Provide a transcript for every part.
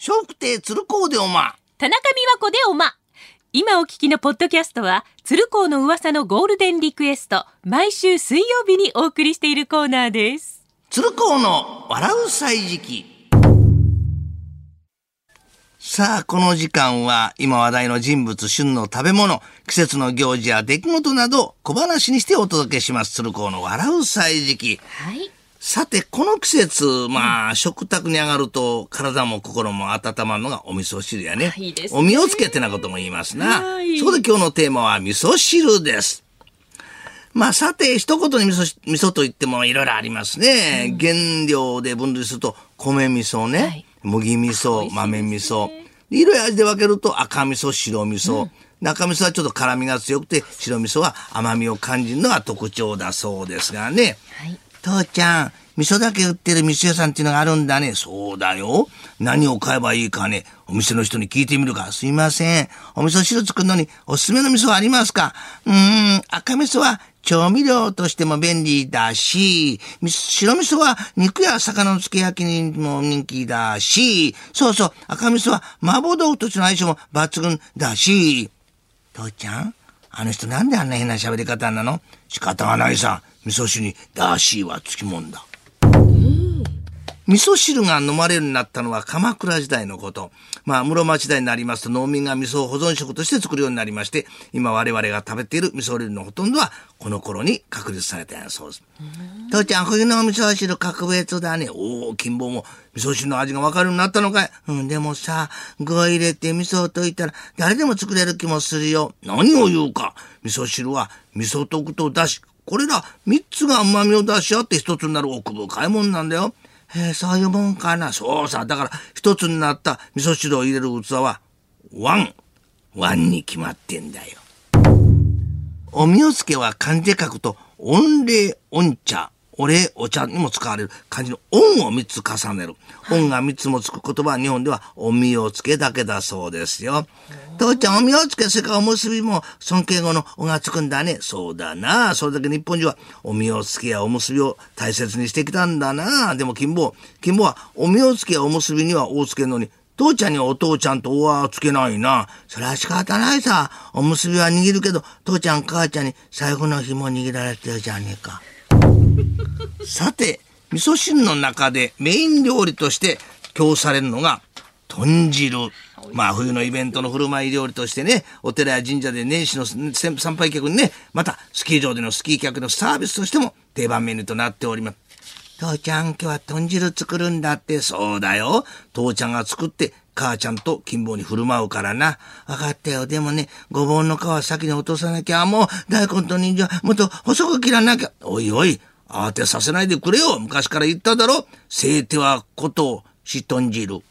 笑福亭鶴光でおま。田中美和子でおま。今お聞きのポッドキャストは、鶴光の噂のゴールデンリクエスト、毎週水曜日にお送りしているコーナーです。鶴光の笑う歳時記。さあ、この時間は今話題の人物、旬の食べ物、季節の行事や出来事など小話にしてお届けします。鶴光の笑う歳時記。はい。さて、この季節、まあ、食卓に上がると、体も心も温まるのがお味噌汁やね。いいねお身をつけてなことも言いますな。はいそこで今日のテーマは味噌汁です。まあ、さて、一言に味噌し、味噌と言ってもいろいろありますね。原料で分類すると、米味噌ね、はい麦味噌、豆味噌。色や味で分けると赤味噌、白味噌。中味噌はちょっと辛みが強くて、白味噌は甘みを感じるのが特徴だそうですがね。はい。父ちゃん、味噌だけ売ってる味噌屋さんっていうのがあるんだね。そうだよ。何を買えばいいかね。お店の人に聞いてみるか。すいません。お味噌汁作るのにおすすめの味噌ありますか？うーん、赤味噌は調味料としても便利だし、白味噌は肉や魚の漬け焼きにも人気だし、そうそう、赤味噌は麻婆豆腐としての相性も抜群だし、父ちゃんあの人なんであんな変な喋り方なの？仕方がないさ。味噌汁にダーシーはつきもんだ。味噌汁が飲まれるようになったのは鎌倉時代のこと。まあ、室町時代になりますと農民が味噌を保存食として作るようになりまして、今我々が食べている味噌汁のほとんどはこの頃に確立されたそうです。父ちゃん、冬の味噌汁格別だね。おお、金棒も味噌汁の味がわかるようになったのかい。うん、でもさ、具を入れて味噌を溶いたら誰でも作れる気もするよ。何を言うか。味噌汁は味噌溶くとだし、これら三つが旨味を出し合って一つになる奥深いもんなんだよ。へえ、そういうもんかな。そうさ。だから、一つになった味噌汁を入れる器は、ワン。ワンに決まってんだよ。おみをつけは漢字書くと、御礼御茶、お礼お茶にも使われる漢字の音を三つ重ねる。音が三つもつく言葉は日本ではおみをつけだけだそうですよ。父ちゃんおみをつけ、それからおむすびも尊敬語のおがつくんだね。そうだな。それだけ日本人はおみをつけやおむすびを大切にしてきたんだな。でも金坊、金坊はおみをつけやおむすびにはおをつけるのに、父ちゃんにはお父ちゃんとおはつけないな。それは仕方ないさ。おむすびは握るけど、父ちゃん母ちゃんに財布の紐握られてるじゃねえか。さて、味噌汁の中でメイン料理として供されるのが豚汁。まあ冬のイベントの振る舞い料理としてね、お寺や神社で年始の参拝客にね、またスキー場でのスキー客のサービスとしても定番メニューとなっております。父ちゃん今日は豚汁作るんだって、そうだよ。父ちゃんが作って、母ちゃんと金棒に振る舞うからな。わかったよ。でもね、ごぼうの皮先に落とさなきゃ。もう、大根と人参はもっと細く切らなきゃ。おいおい、慌てさせないでくれよ。昔から言っただろ。せいてはことをし豚汁。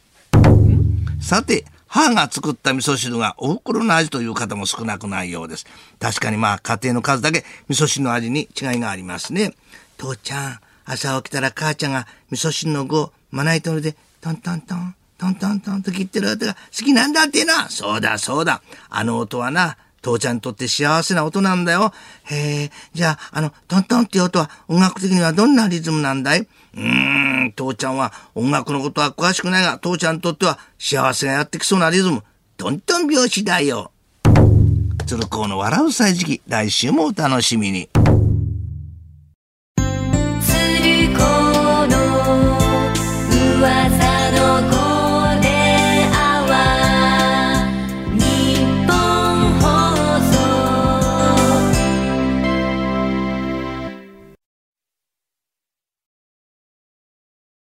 さて、母が作った味噌汁がお袋の味という方も少なくないようです。確かにまあ家庭の数だけ味噌汁の味に違いがありますね。父ちゃん、朝起きたら母ちゃんが味噌汁の具をまな板の上でトントントン、トントントンと切ってる音が好きなんだってな。そうだそうだ。あの音はな、父ちゃんにとって幸せな音なんだよ。へえ、じゃあ、あの、トントンっていう音は音楽的にはどんなリズムなんだい？うーん、父ちゃんは音楽のことは詳しくないが、父ちゃんにとっては幸せがやってきそうなリズム、トントン拍子だよ。鶴光の笑う歳時期、来週もお楽しみに。